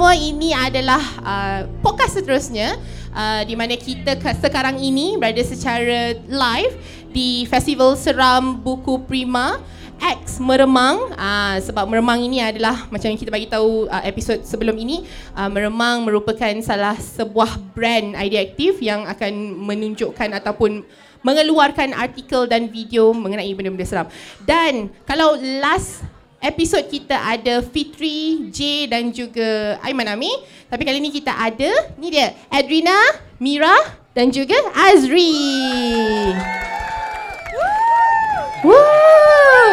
semua? Ini adalah uh, podcast seterusnya uh, di mana kita sekarang ini berada secara live di Festival Seram Buku Prima X Meremang uh, sebab Meremang ini adalah macam yang kita bagi tahu uh, episod sebelum ini uh, Meremang merupakan salah sebuah brand idea aktif yang akan menunjukkan ataupun mengeluarkan artikel dan video mengenai benda-benda seram. Dan kalau last episod kita ada Fitri, J dan juga Aiman Ami. Tapi kali ni kita ada, ni dia, Adrina, Mira dan juga Azri. Woo!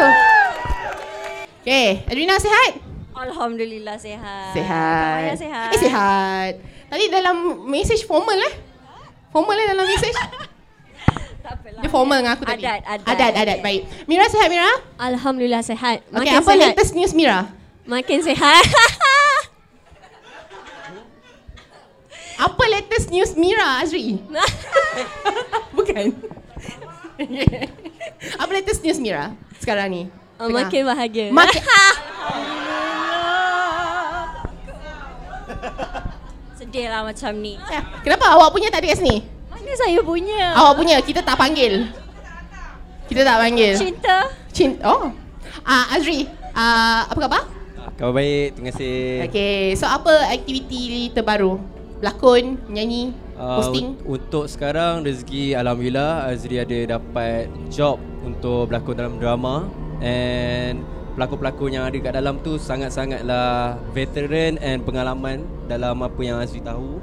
Okay, Adrina sihat? Alhamdulillah. Sihat. Kak Maya sehat. Eh, sihat. Tadi dalam message formal eh? Formal eh dalam message? Tak apalah. Dia formal dengan aku tadi. Adat, adat. Adat, adat. Baik. Mira sihat, Mira? Alhamdulillah sehat. Makin Okay, apa sehat. latest news Mira? Makin sehat. Apa latest news Mira Azri? Bukan. Apa latest news Mira sekarang ni? Oh, Tengah. makin bahagia. Makin Sedih lah macam ni. Ya, Kenapa awak punya tak ada kat sini? Saya punya? Awak punya kita tak panggil. Kita tak panggil. Cinta. Cinta. Oh. Ah Azri, ah apa khabar? Khabar baik, terima kasih. Okay, so apa aktiviti terbaru? Berlakon, menyanyi, Uh, hosting? un- untuk sekarang rezeki Alhamdulillah Azri ada dapat job untuk berlakon dalam drama and pelakon-pelakon yang ada kat dalam tu sangat-sangatlah veteran and pengalaman dalam apa yang Azri tahu.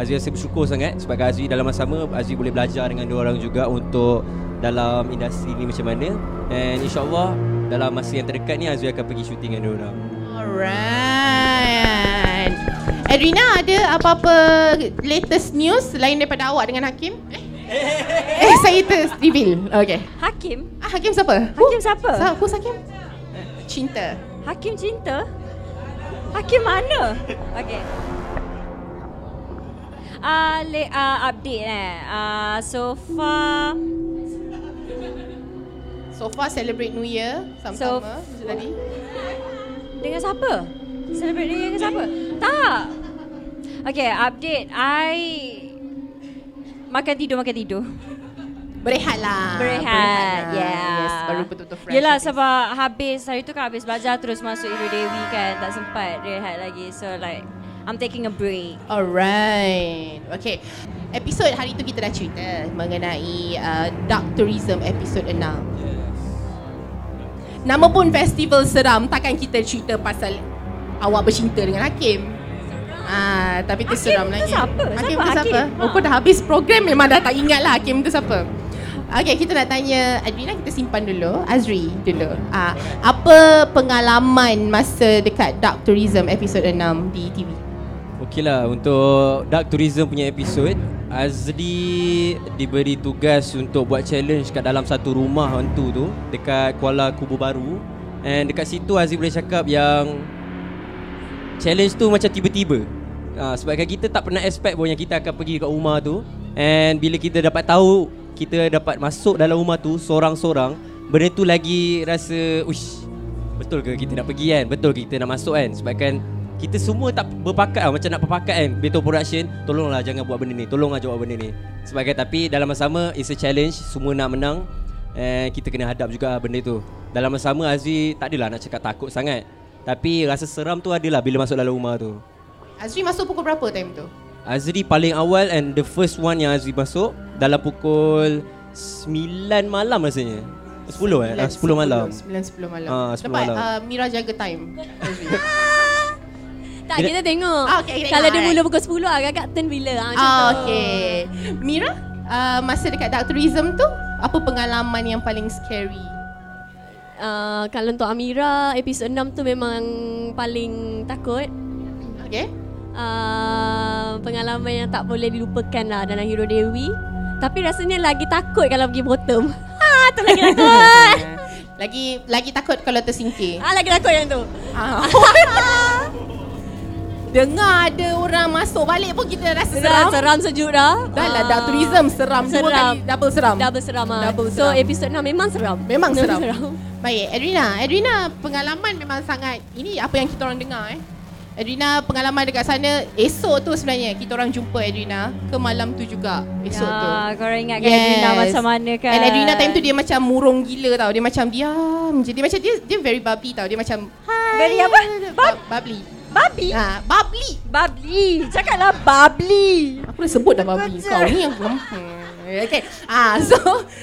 Azri rasa bersyukur sangat sebab Azri dalam masa sama Azri boleh belajar dengan dua orang juga untuk dalam industri ni macam mana and insyaAllah dalam masa yang terdekat ni Azri akan pergi syuting dengan dua orang. Alright. Adrina ada apa-apa latest news selain daripada awak dengan Hakim? Eh, eh saya ter reveal. Okay. Hakim. Ah, Hakim siapa? Hakim siapa? Sa who's Hakim? Cinta. Hakim cinta. Hakim mana? Okay. Uh, uh, update eh. Uh, so far So far celebrate New Year sama-sama macam tadi. Dengan siapa? Celebrate New Year dengan siapa? Tak. Okay, update. I makan tidur, makan tidur. Berehatlah. Berehat. lah. Yeah. Yes, baru betul-betul fresh. Yelah habis. sebab habis hari tu kan habis belajar terus masuk Hero Dewi kan tak sempat rehat lagi. So like I'm taking a break. Alright. Okay. Episod hari tu kita dah cerita mengenai uh, Dark Tourism episod 6. Nama pun festival seram takkan kita cerita pasal awak bercinta dengan Hakim. Ah, tapi tu Hakim seram tu lagi. siapa? Hakim Siapa tu siapa? Hakim? Oh, kau dah habis program memang dah tak ingat lah Hakim tu siapa. Okay, kita nak tanya Adrina kita simpan dulu. Azri dulu. Ah, apa pengalaman masa dekat Dark Tourism episod 6 di TV? Okey lah untuk Dark Tourism punya episod Azri diberi tugas untuk buat challenge kat dalam satu rumah hantu tu Dekat Kuala Kubu Baru. And dekat situ Azri boleh cakap yang Challenge tu macam tiba-tiba. Ha, Sebabkan kita tak pernah expect pun yang kita akan pergi kat rumah tu. And bila kita dapat tahu Kita dapat masuk dalam rumah tu Sorang-sorang Benda tu lagi rasa Uish Betul ke kita nak pergi kan? Betul ke kita nak masuk kan? Sebabkan kita semua tak berpakat lah, Macam nak berpakat kan Betul production Tolonglah jangan buat benda ni Tolonglah jawab benda ni Sebabkan tapi dalam masa sama It's a challenge Semua nak menang And kita kena hadap juga benda tu Dalam masa sama Azri tak adalah nak cakap takut sangat Tapi rasa seram tu adalah Bila masuk dalam rumah tu Azri masuk pukul berapa time tu? Azri paling awal And the first one yang Azri masuk Dalam pukul 9 malam rasanya 10 eh? Ah, 10 malam 9 10 malam. Ah, 10 Nampak malam. uh, Mira jaga time. Azri. Tak Dia- kita tengok. Ah, okay, kita Kalau tengok, dia alright. mula pukul 10 agak-agak turn bila ah, macam ah, tu. okay. Mira, uh, masa dekat Dark Tourism tu, apa pengalaman yang paling scary? Uh, kalau untuk Amira episod 6 tu memang paling takut. Okay? Uh, pengalaman yang tak boleh dilupakan lah dalam Hero Dewi. Tapi rasanya lagi takut kalau pergi bottom. Ha, tu lagi takut. lagi lagi takut kalau tersingkir. ah, lagi takut yang tu. Ah. Dengar ada orang masuk balik pun kita rasa Dah seram. seram sejuk dah. Dah lah Ah. Dark Tourism seram. Dua Seram. kali double seram. Double seram ah. Double So seram. episod 6 memang seram. Memang seram. seram. Baik, Adrina. Adrina, pengalaman memang sangat ini apa yang kita orang dengar eh. Edrina pengalaman dekat sana esok tu sebenarnya kita orang jumpa Edrina ke malam tu juga esok ya, tu. korang ingat kan Edrina macam mana kan? And Edrina time tu dia macam murung gila tau. Dia macam diam je. Dia macam dia dia very bubbly tau. Dia macam hi. Very apa? Bub- bubbly. Babi? Ha, bubbly. Bubbly. Cakaplah bubbly. Aku dah sebut dah bubbly. Kau ni yang Okay. Ah, so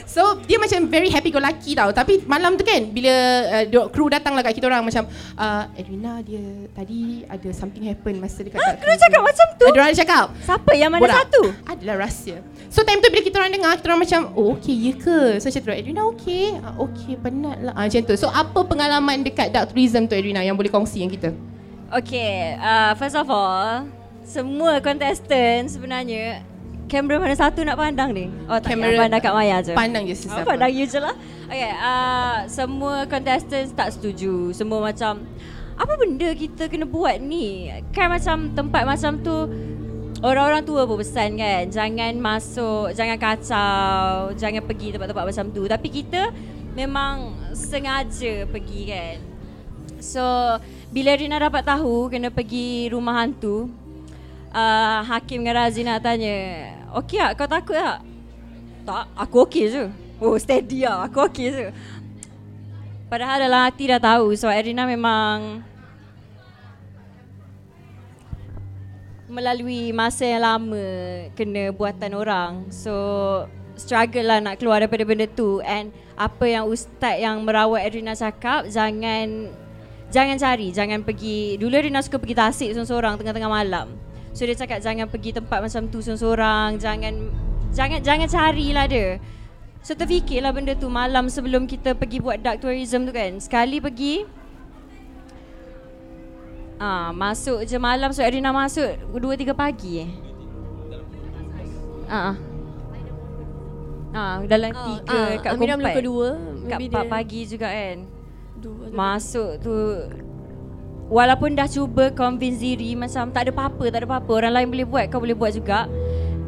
so dia macam very happy go lucky tau. Tapi malam tu kan bila uh, kru datang lah kat kita orang macam uh, Edwina dia tadi ada something happen masa dekat Ha, kru cakap macam tu? Ada orang cakap. Siapa yang mana Borak. satu? Adalah rahsia. So time tu bila kita orang dengar kita orang macam oh okay ya ke? So macam tu Edwina okay. Ah, okay penat lah. Ah, macam tu. So apa pengalaman dekat dark tourism tu Edwina yang boleh kongsi yang kita? Okay, uh, first of all, semua contestant sebenarnya kamera mana satu nak pandang ni? Oh, tak Kamera- pandang kat Maya je. Pandang je Oh, sesiapa. pandang you je lah. Okay, uh, semua contestant tak setuju. Semua macam, apa benda kita kena buat ni? Kan macam tempat macam tu, orang-orang tua pun pesan kan, jangan masuk, jangan kacau, jangan pergi tempat-tempat macam tu. Tapi kita memang sengaja pergi kan. So, bila Rina dapat tahu kena pergi rumah hantu, uh, Hakim dengan Razina tanya, Okey tak? Kau takut tak? Tak, aku okey je. Oh, steady lah. Aku okey je. Padahal dalam hati dah tahu sebab Erina memang melalui masa yang lama kena buatan orang. So struggle lah nak keluar daripada benda tu and apa yang ustaz yang merawat Erina cakap jangan jangan cari, jangan pergi. Dulu Erina suka pergi tasik seorang-seorang tengah-tengah malam. So dia cakap jangan pergi tempat macam tu seorang-seorang, jangan jangan jangan carilah dia. So terfikirlah benda tu malam sebelum kita pergi buat dark tourism tu kan. Sekali pergi Ah, masuk je malam so Erina masuk 2 3 pagi eh. Ah. ah. Ah, dalam Ah, tiga ah, kat Amira Kompat. belum kedua. Kat Maybe 4 dia- pagi juga kan. Tu. Masuk tu Walaupun dah cuba convince diri Macam tak ada apa-apa Tak ada apa-apa Orang lain boleh buat Kau boleh buat juga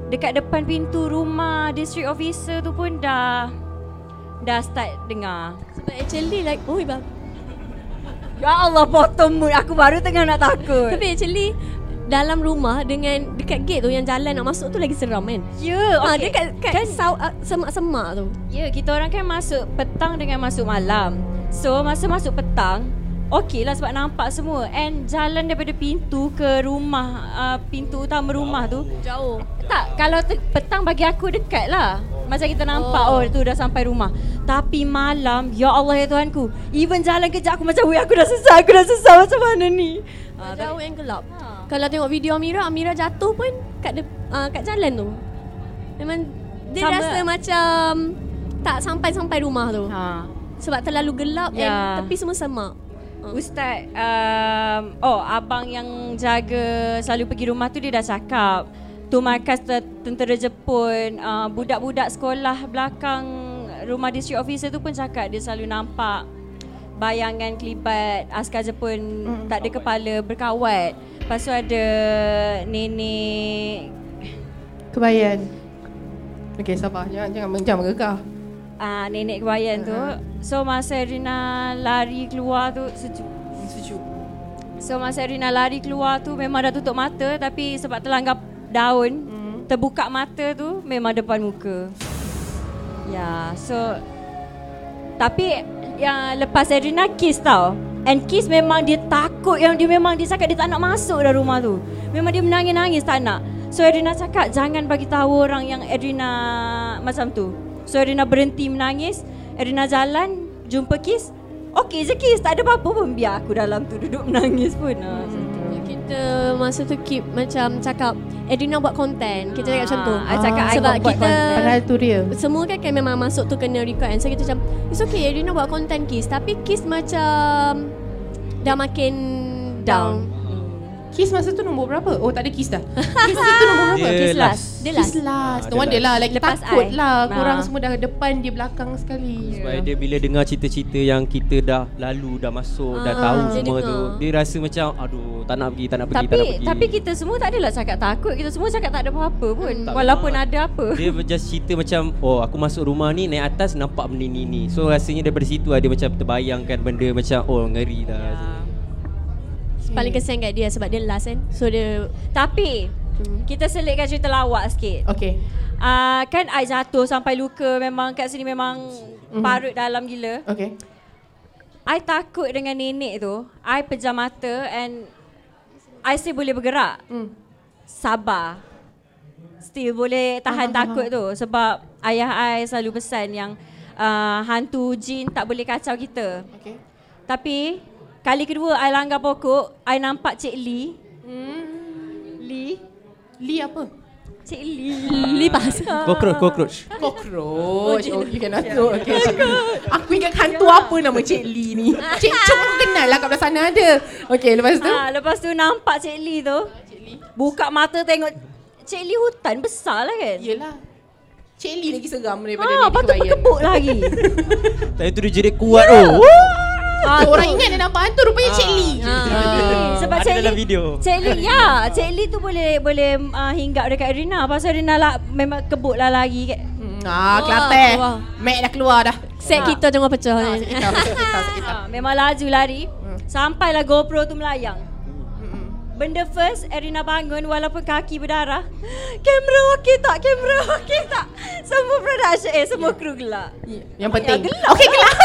Dekat depan pintu rumah District officer tu pun dah Dah start dengar Sebab actually like oh bang. Ya Allah potong mood Aku baru tengah nak takut Tapi actually dalam rumah dengan dekat gate tu yang jalan nak masuk tu lagi seram kan. Ya Ha, okay. dekat kat kan, saw, uh, semak-semak tu. Ya kita orang kan masuk petang dengan masuk malam So masa masuk petang Okey lah sebab nampak semua And jalan daripada pintu ke rumah uh, Pintu utama rumah tu Jauh. Tak, kalau te- petang bagi aku dekat lah Macam kita nampak oh. oh tu dah sampai rumah Tapi malam, ya Allah ya Tuhanku Even jalan kerja aku macam Weh aku dah sesat, aku dah sesat macam mana ni jauh yang gelap. Ha. Kalau tengok video Amira, Amira jatuh pun kat de, uh, kat jalan tu. Memang dia Sama rasa tak? macam tak sampai-sampai rumah tu. ha. Sebab terlalu gelap Ya. and tepi semua semak. Ha. Ustaz, um, oh abang yang jaga selalu pergi rumah tu dia dah cakap Tu markas te- tentera Jepun, uh, budak-budak sekolah belakang rumah district officer tu pun cakap dia selalu nampak bayangan kelibat askar Jepun Hmm. tak ada kepala berkawat. Lepas tu ada nenek Kebayan. Okay, sabar. Jangan jangan jangan megah. Uh, nenek kebayan tu. So masa Rina lari keluar tu sejuk Sejuk. So masa Rina lari keluar tu memang dah tutup mata tapi sebab terlanggar daun Hmm. terbuka mata tu memang depan muka. Ya, so tapi yang lepas Rina kiss tau. And kiss memang dia takut yang dia memang dia cakap dia tak nak masuk dah rumah tu. Memang dia menangis-nangis tak nak. So Edrina cakap jangan bagi tahu orang yang Edrina macam tu. So Edrina berhenti menangis, Edrina jalan jumpa kiss. Okey je kiss, tak ada apa-apa pun biar aku dalam tu duduk menangis pun. Ha, tu. Kita masa tu keep macam cakap Edina buat konten. Kita cakap macam tu. Ah, I cakap I sebab buat- kita content. Padahal tu real. semua kan, kan memang masuk tu kena record kan. So kita macam it's okay Edina buat konten Kiss tapi Kiss macam dah makin down. Down. Kiss masa tu nombor berapa? Oh tak ada kiss dah. Kiss tu nombor berapa? Dia Kiss last. last. Dia Kiss last. last. Ah, No wonder dia lah. Like Lepas takut I. lah. Korang Ah. semua dah depan dia belakang sekali. Sebab dia bila dengar cerita-cerita yang kita dah lalu, dah masuk, dah Ah, tahu dia semua dengar. tu Dia rasa macam, aduh tak nak pergi, tak nak pergi, tak nak Tapi pergi tapi kita semua tak adalah cakap takut. Kita semua cakap tak ada apa-apa pun. Tak Walaupun memang. ada apa. Dia just cerita macam, oh aku masuk rumah ni, naik atas nampak benda ni ni So rasanya daripada situ ada macam terbayangkan benda macam, oh ngeri dah Ya. paling kesian kat dia sebab dia last kan. So dia Tapi Hmm. kita selitkan cerita lawak sikit. Okay. Uh, kan I jatuh sampai luka memang kat sini memang Mhm. parut dalam gila. Okay. I takut dengan nenek tu. I pejam mata and I still boleh bergerak. Hmm. Sabar. Still boleh tahan takut tu sebab ayah I selalu pesan yang uh, hantu jin tak boleh kacau kita. Okay. Tapi kali kedua I langgar pokok, I nampak Cik Lee. Hmm. Lee? Lee apa? Cik Lee. lipas. Cockroach, cockroach. Cockroach. Oh, you can ask. Oh, okay. Aku ingat hantu apa nama Cik Lee ni. Cik Chong aku kenal lah kat belah sana ada. Okay, lepas tu? Ah, lepas tu nampak Cik Lee tu. Buka mata tengok Cik Lee hutan besar lah kan. Yelah. Cik Lee lagi seram daripada Ah, Lady lepas tu Kebayan. berkebuk lagi. Tapi tu dia jerit kuat tu. Ah, orang ingat dia nampak hantu rupanya Cik Lee. Ah. Sebab Ada Cik dalam Lee, video. Cik Lee, ya, Cik Lee tu boleh boleh uh, hinggap dekat Rina. Pasal Rina lah memang kebuk lah lagi. Kat. Hmm, ah, Kelantan. wah. Mac dah keluar dah. Set kita jangan pecah. Ah, sekitar, sekitar, sekitar. Ah, memang laju lari. Sampailah GoPro tu melayang. Hmm. Benda first Erina bangun walaupun kaki berdarah. Kamera okey tak? Kamera okey tak? Semua production eh semua kru gelak. Yang penting. Ya, gelap. Okey gelap.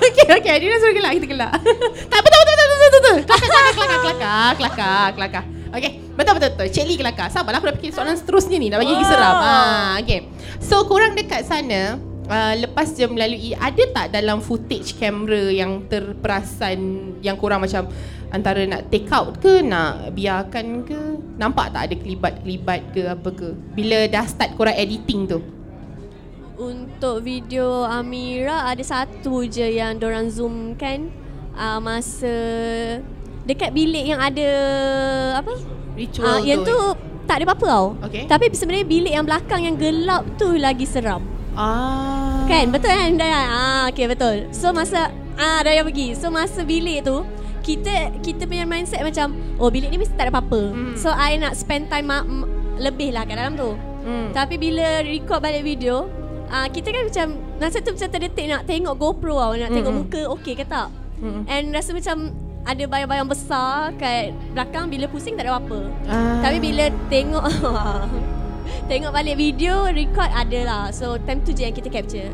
Okey okey. Dia suruh gelap kita gelap. tak betul betul betul betul betul. Kelakar kelakar kelakar kelakar kelakar. Okey. Betul betul betul. Cik Lee kelakar. Sabarlah aku dah fikir soalan seterusnya ni. Dah bagi lagi Ah. seram. Ah, okey. So korang dekat sana Uh, lepas je melalui ada tak dalam footage kamera yang terperasan yang korang macam antara nak take out ke nak biarkan ke nampak tak ada kelibat-kelibat ke apa ke bila dah start korang editing tu Untuk video Amira ada satu je yang dorang zoom kan uh, masa dekat bilik yang ada apa? ritual Ah, yang tu tak ada apa-apa tau. Okey. Tapi sebenarnya bilik yang belakang yang gelap tu lagi seram. Ah. Kan? Betul kan? Ah, okey betul. So masa ah Dayan pergi. So masa bilik tu kita kita punya mindset macam oh bilik ni mesti tak ada apa-apa. Hmm. So I nak spend time ma- m- lebih lah kat dalam tu. Hmm. Tapi bila record balik video ah kita kan macam masa tu macam terdetik nak tengok GoPro tau Nak tengok Mm-mm. muka okey ke tak Mm-mm. And rasa macam ada bayang-bayang besar kat belakang bila pusing tak ada apa Ah. Tapi bila tengok Tengok balik video Record ada lah So time tu je yang kita capture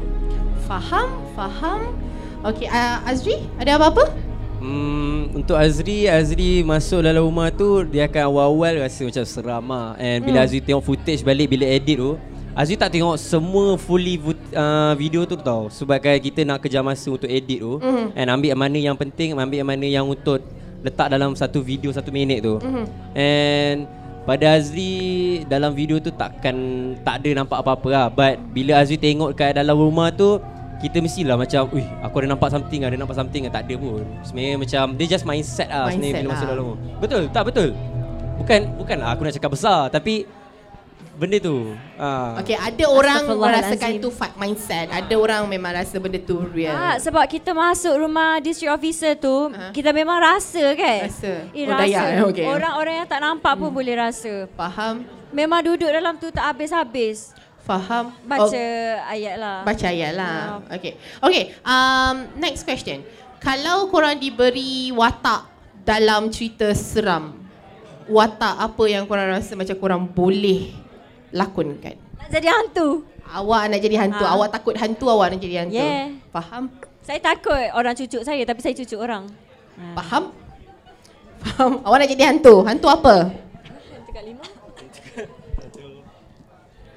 Faham, faham. Okey, uh, Azri, ada apa-apa? Hmm, untuk Azri, Azri masuk dalam rumah tu dia akan awal-awal rasa macam seram lah. And bila Hmm. Azri tengok footage balik bila edit tu, Azri tak tengok semua fully uh, video tu tau. Sebab kan kita nak kejar masa untuk edit tu Mhm. and ambil yang mana yang penting, ambil yang mana yang untuk letak dalam satu video satu minit tu. Mhm. And pada Azri dalam video tu takkan tak ada nampak apa-apa lah But bila Azri tengok kat dalam rumah tu Kita mestilah macam Ui aku ada nampak something Ada nampak something Tak ada pun Sebenarnya macam Dia just mindset lah Mindset Sebenarnya bila masuk lah. dalam rumah Betul tak betul Bukan Bukan lah aku nak cakap besar Tapi Benda tu ha. Okey, ada orang merasakan tu fight mindset. Ada orang memang rasa benda tu real. Ah, sebab kita masuk rumah district officer tu, Ah. kita memang rasa kan? Rasa. Eh, Oh, rasa. Dayak, eh, okey. Orang-orang yang tak nampak pun boleh rasa. Faham? Memang duduk dalam tu tak habis-habis. Faham? Baca Oh, ayat lah. baca ayat lah. Okey. Okey, um, next question. Kalau korang diberi watak dalam cerita seram, watak apa yang korang rasa macam korang boleh lakonkan? Nak jadi hantu. Awak nak jadi hantu, Ah. awak takut hantu, awak nak jadi hantu. Yeah. Faham? Saya takut orang cucuk saya tapi saya cucuk orang. Faham? Faham? Awak nak jadi hantu. Hantu apa?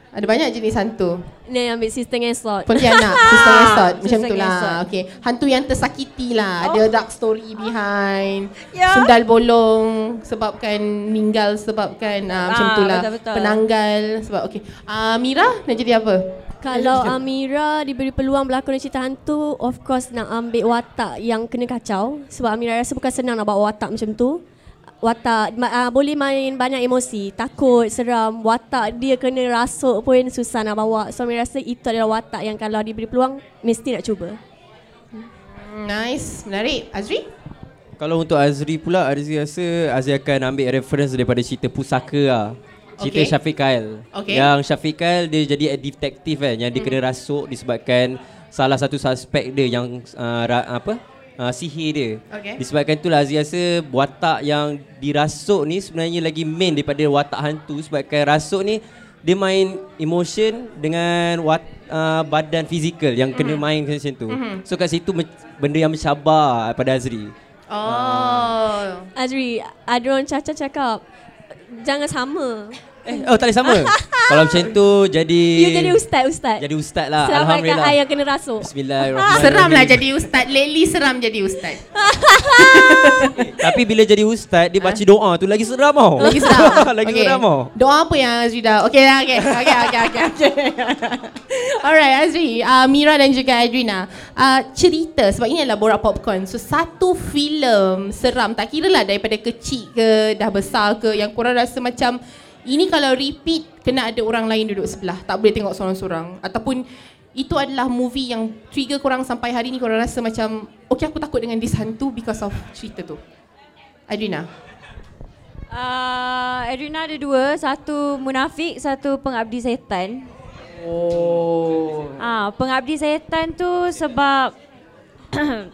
Ada banyak jenis hantu. Ni ambil sister ngesot Pontianak, Sister Resort Macam tu lah okay. Hantu yang tersakiti lah Ada dark story behind Ya. Sundal bolong Sebabkan meninggal Sebabkan uh, Macam Ah, tu lah. Penanggal Sebab okay. uh, Mira nak jadi apa? Kalau Amira diberi peluang berlakon cerita hantu Of course nak ambil watak yang kena kacau Sebab Amira rasa bukan senang nak bawa watak macam tu Watak uh, boleh main banyak emosi Takut, seram Watak dia kena rasuk pun susah nak bawa. So Amira rasa itu adalah watak yang kalau diberi peluang Mesti nak cuba. Hmm, Nice. Menarik. Azri? Kalau untuk Azri pula Azri rasa Azri akan ambil reference daripada cerita Pusaka lah Cerita Okay. Syafiq Kyle. Okay. Yang Syafiq Kyle dia jadi detektif kan Yang dia kena rasuk disebabkan Salah satu suspek dia yang uh, ra, apa uh, sihir dia. Okay. Disebabkan itulah Azri rasa watak yang dirasuk ni sebenarnya lagi main daripada watak hantu sebabkan rasuk ni dia main emotion dengan wat, uh, badan fizikal yang kena main macam tu. So kat situ benda yang mencabar pada Azri. Oh. Azri, ada orang caca cakap jangan sama. Eh, oh tak boleh sama. Kalau macam tu jadi You jadi ustaz, ustaz. Jadi ustaz lah. Selamatkan Alhamdulillah. I yang kena rasuk. Bismillahirrahmanirrahim. Seram lah jadi ustaz. Lately seram jadi ustaz. Tapi bila jadi ustaz dia baca doa tu lagi seram tau. Lagi seram. lagi Okay. seram tau. Doa apa yang Azri dah? Okay lah, okay. Okay, okay, okay. okay. Alright, Azri. Uh, Mira dan juga Adrina. Uh, cerita, sebab ini adalah Borak Popcorn. So, satu filem seram. Tak kira lah daripada kecil ke, dah besar ke, yang korang rasa macam ini kalau repeat, kena ada orang lain duduk sebelah. Tak boleh tengok seorang-seorang. Ataupun itu adalah movie yang trigger korang sampai hari ni korang rasa macam okay aku takut dengan this hantu because of cerita tu. Adrina. Uh, Adrina ada dua, satu munafik, satu pengabdi setan. Oh. Ah, pengabdi setan tu sebab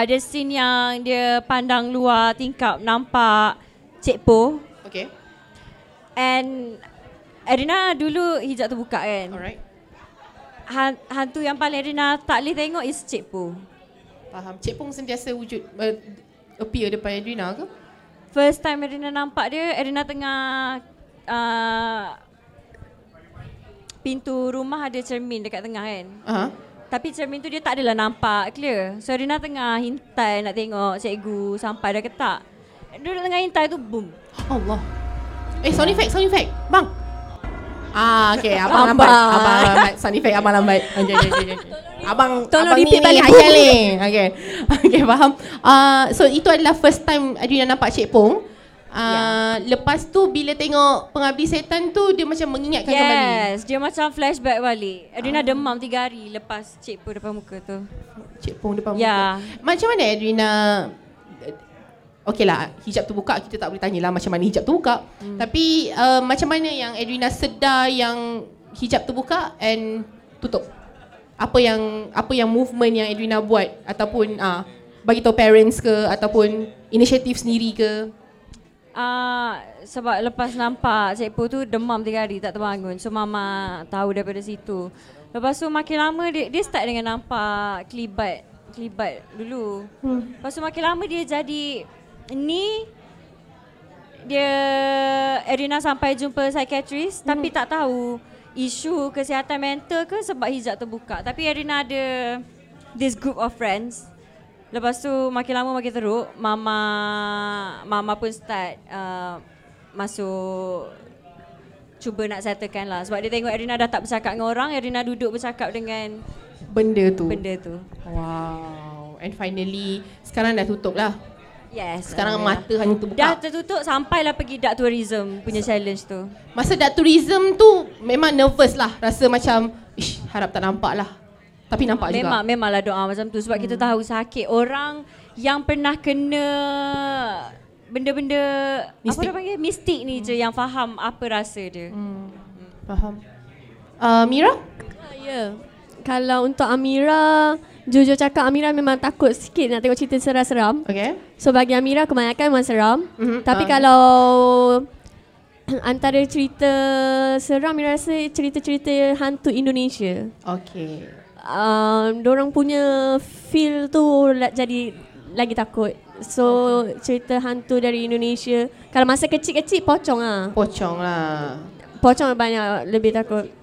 ada scene yang dia pandang luar tingkap nampak Cik Po. And Adrina dulu hijab terbuka kan. Alright. Han, hantu yang paling Adrina tak boleh tengok is Cik Po. Faham. Cik Pong sentiasa wujud uh, appear depan Adrina ke? First time Adrina nampak dia, Adrina tengah uh, pintu rumah ada cermin dekat tengah kan. Aha. Tapi cermin tu dia tak adalah nampak clear. So Rina tengah hintai nak tengok cikgu sampai dah ke tak. Duduk tengah hintai tu boom. Allah. Eh, sound effect, sound effect. Bang. Ah, okay. Abang lambat. Lambat. Abang lambat. Sound effect abang lambat. Okay, okay, okay. okay. Abang, Tolong abang repeat ni, balik. Haikal ni. Okay. Okay, faham. Uh, so, itu adalah first time Adrina nampak Cik Pong. Uh, Lepas tu, bila tengok Pengabdi Setan tu, dia macam mengingatkan kembali. Yes, dia macam flashback balik. Adrina demam tiga hari lepas cikgu depan muka tu. Cik Pong depan Ya. muka. Macam mana Adrina Okey lah, hijab tu buka kita tak boleh tanyalah macam mana hijab tu buka. Hmm. Tapi uh, macam mana yang Adrina sedar yang hijab tu buka and tutup? Apa yang apa yang movement yang Adrina buat ataupun ah uh, bagi tahu parents ke ataupun inisiatif sendiri ke? Ah, sebab lepas nampak cikgu tu demam tiga hari tak terbangun. So mama tahu daripada situ. Lepas tu makin lama dia dia start dengan nampak kelibat kelibat dulu. Hmm. Lepas tu makin lama dia jadi ni dia Erina sampai jumpa psikiatris hmm. tapi tak tahu isu kesihatan mental ke sebab hijab terbuka. Tapi Erina ada this group of friends Lepas tu makin lama makin teruk, mama mama pun start uh, masuk cuba nak settlekan lah sebab dia tengok Erina dah tak bercakap dengan orang, Erina duduk bercakap dengan Benda tu. benda tu. Wow. And finally sekarang dah tutup lah. Yes. Sekarang Alhamdulillah. mata hanya terbuka. dah tertutup sampailah pergi dark tourism punya challenge tu. Masa dark tourism tu memang nervous lah. Rasa macam, ish harap tak nampak lah. Tapi nampak Memang juga. memanglah doa macam tu sebab hmm. kita tahu sakit orang yang pernah kena benda-benda apa Mistik. dia panggil mistik ni je yang faham apa rasa dia. Hmm. Faham. Uh, Mira? Ah, Ya. Kalau untuk Amira, jujur cakap Amira memang takut sikit nak tengok cerita seram-seram. Okay. So bagi Amira kebanyakan memang seram. Mhm, Tapi ah. kalau antara cerita seram Amira rasa cerita-cerita hantu Indonesia. Okay. Um, dorang punya feel tu jadi lagi takut. So cerita hantu dari Indonesia kalau masa kecil-kecil pocong ah. Pocong lah. Pocong banyak lebih takut.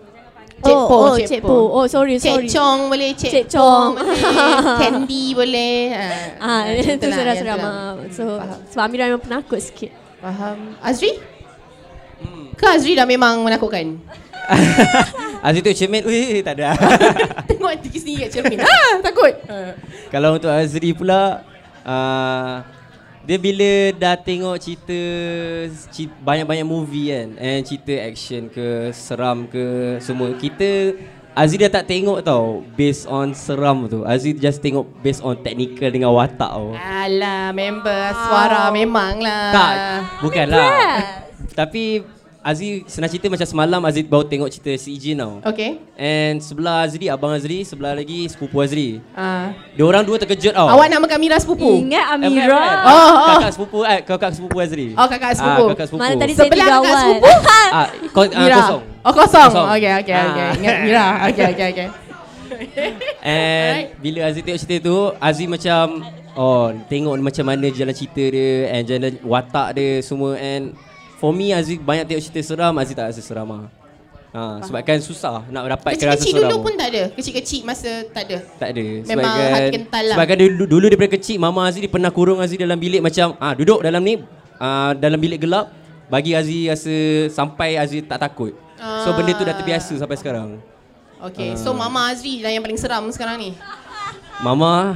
Cik oh, Po, oh, Cik Cik Po. Po. Oh, sorry, Cik sorry. Chong boleh, Cik, Cik Chong boleh, Candy boleh. Ah, macam itu seram-seram. tu lah. ah. So, Faham. sebab Amira memang penakut sikit. Faham. Azri? Ke Azri dah memang menakutkan? Aziz tu cermin, weh tak ada. Tengok tinggi sendiri kat cermin. ah, takut. Kalau untuk Azri pula uh, dia bila dah tengok cerita, cerita banyak-banyak movie kan and cerita action ke seram ke semua kita Azri dah tak tengok tau based on seram tu. Azri just tengok based on technical dengan watak tau. Alah, member suara memang lah. Tak, bukanlah. Tapi Azri senang cerita macam semalam Azri baru tengok cerita si Ijin tau. Okay. And sebelah Azri, abang Azri, sebelah lagi sepupu Azri. Uh, Dia orang dua terkejut tau. Awak nak makan Mira sepupu? Ingat Eh, Amira. bukan, bukan. Oh, oh. Kakak sepupu eh, kakak sepupu Azri. Oh, kakak sepupu. Ah, kakak sepupu. Mana tadi Sebelah saya kakak tiga sepupu? awal. Ah, ko, ah, Mira. kosong. Oh, kosong. Kosong. Okay, okay, okay. Ah. Ingat Mira. Okay, okay, okay. And bila Azri tengok cerita tu, Azri macam oh, tengok macam mana jalan cerita dia and jalan watak dia semua and for me Azri banyak tengok cerita seram, Azri tak rasa seram ah. Ha, sebab kan susah nak dapatkan rasa Kecil-kecil seram. dulu pun tak ada. Kecil-kecil masa tak ada. Tak ada. Memang Sebabkan- hati kental lah. Sebabkan dulu, dulu daripada kecil Mama Azri dia pernah kurung Azri dalam bilik macam ah duduk dalam ni ah dalam bilik gelap bagi Azri rasa sampai Azri tak takut. So benda tu dah terbiasa sampai sekarang. Okay, so Mama Azri lah yang paling seram sekarang ni. Mama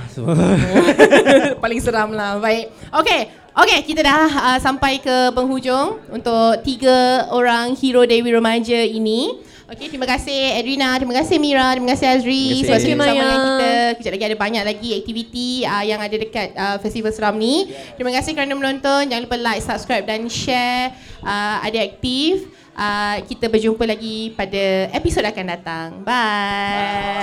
paling seram lah. Baik. Okay. Okay, kita dah uh, sampai ke penghujung untuk tiga orang hero Dewi Remaja ini. Okay, terima kasih Edrina, terima kasih Mira, terima kasih Azri Terima kasih. sebab sudi bersama dengan kita. Kejap lagi ada banyak lagi aktiviti uh, yang ada dekat uh, Festival Seram ni. Terima kasih kerana menonton. Jangan lupa like, subscribe dan share. Uh, ada aktif. Uh, kita berjumpa lagi pada episod akan datang. Bye.